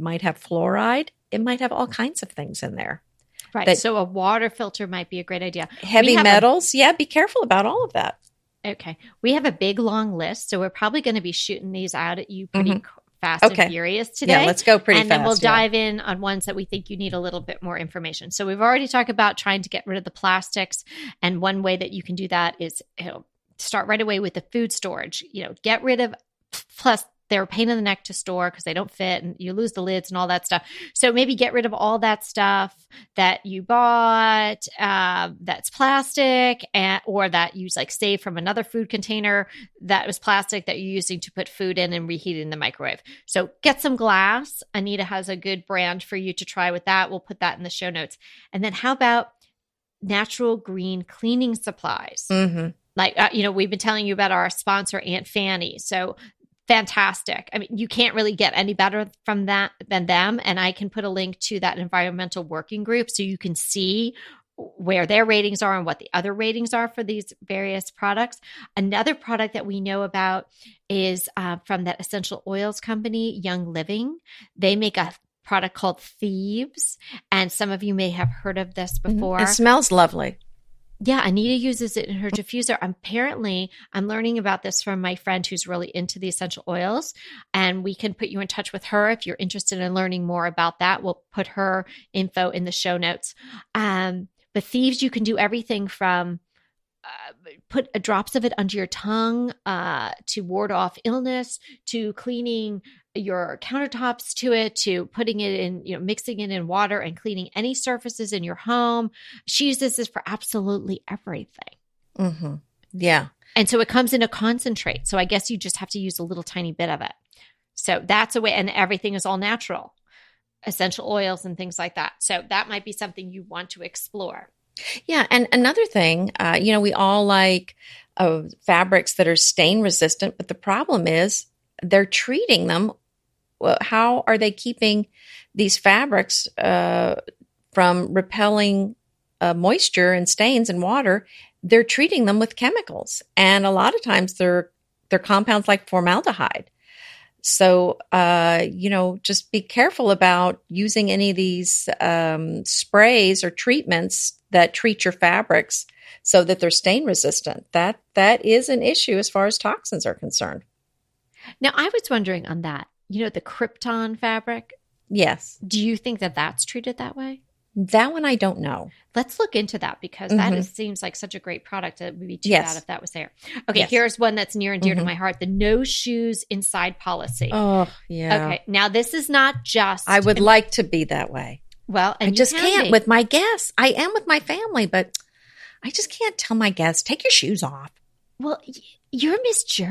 might have fluoride, it might have all kinds of things in there. Right. That- so a water filter might be a great idea. Heavy have a- metals, yeah, be careful about all of that. Okay. We have a big long list, so we're probably going to be shooting these out at you pretty mm-hmm. c- fast Okay. and furious today. Yeah, let's go pretty and fast. then we'll yeah. dive in on ones that we think you need a little bit more information. So we've already talked about trying to get rid of the plastics, and one way that you can do that is you know, start right away with the food storage. You know, get rid of plus they're a pain in the neck to store because they don't fit and you lose the lids and all that stuff. So maybe get rid of all that stuff that you bought uh, that's plastic and or that you like saved from another food container that was plastic that you're using to put food in and reheat in the microwave. So get some glass. Anita has a good brand for you to try with that. We'll put that in the show notes. And then how about natural green cleaning supplies? Mhm. like uh, you know we've been telling you about our sponsor Aunt Fannie so fantastic. I mean you can't really get any better from that than them. And i can put a link to that environmental working group so you can see where their ratings are and what the other ratings are for these various products. Another product that we know about is uh, from that essential oils company young living. They make a product called thieves and some of you may have heard of this before It smells lovely. Yeah, Anita uses it in her diffuser. Apparently, I'm learning about this from my friend who's really into the essential oils, and we can put you in touch with her if you're interested in learning more about that. We'll put her info in the show notes. Um, but thieves, you can do everything from uh, put a drops of it under your tongue uh, to ward off illness, to cleaning your countertops to it, to putting it in, you know, mixing it in water and cleaning any surfaces in your home. She uses this for absolutely everything. hmm Yeah. And so it comes in a concentrate. So I guess you just have to use a little tiny bit of it. So that's a way, and everything is all natural, essential oils and things like that. So that might be something you want to explore. Yeah, and another thing, uh, you know, we all like uh, fabrics that are stain resistant, but the problem is they're treating them. How are they keeping these fabrics uh, from repelling uh, moisture and stains and water? They're treating them with chemicals, and a lot of times they're they're compounds like formaldehyde. So, uh, you know, just be careful about using any of these um, sprays or treatments that treat your fabrics so that they're stain resistant. That that is an issue as far as toxins are concerned. Now, I was wondering on that, you know, the Crypton fabric, Yes, do you think that that's treated that way? That one I don't know. Let's look into that because that Mhm. is, seems like such a great product. It would be too Yes. bad if that was there. Okay, Yes. here's one that's near and dear to Mhm. my heart the no shoes inside policy. Oh yeah. Okay, now this is not just. I would like to be that way. Well, and I just can can't be. with my guests. I am with my family, but I just can't tell my guests take your shoes off. Well, y- you're Miss Jerry.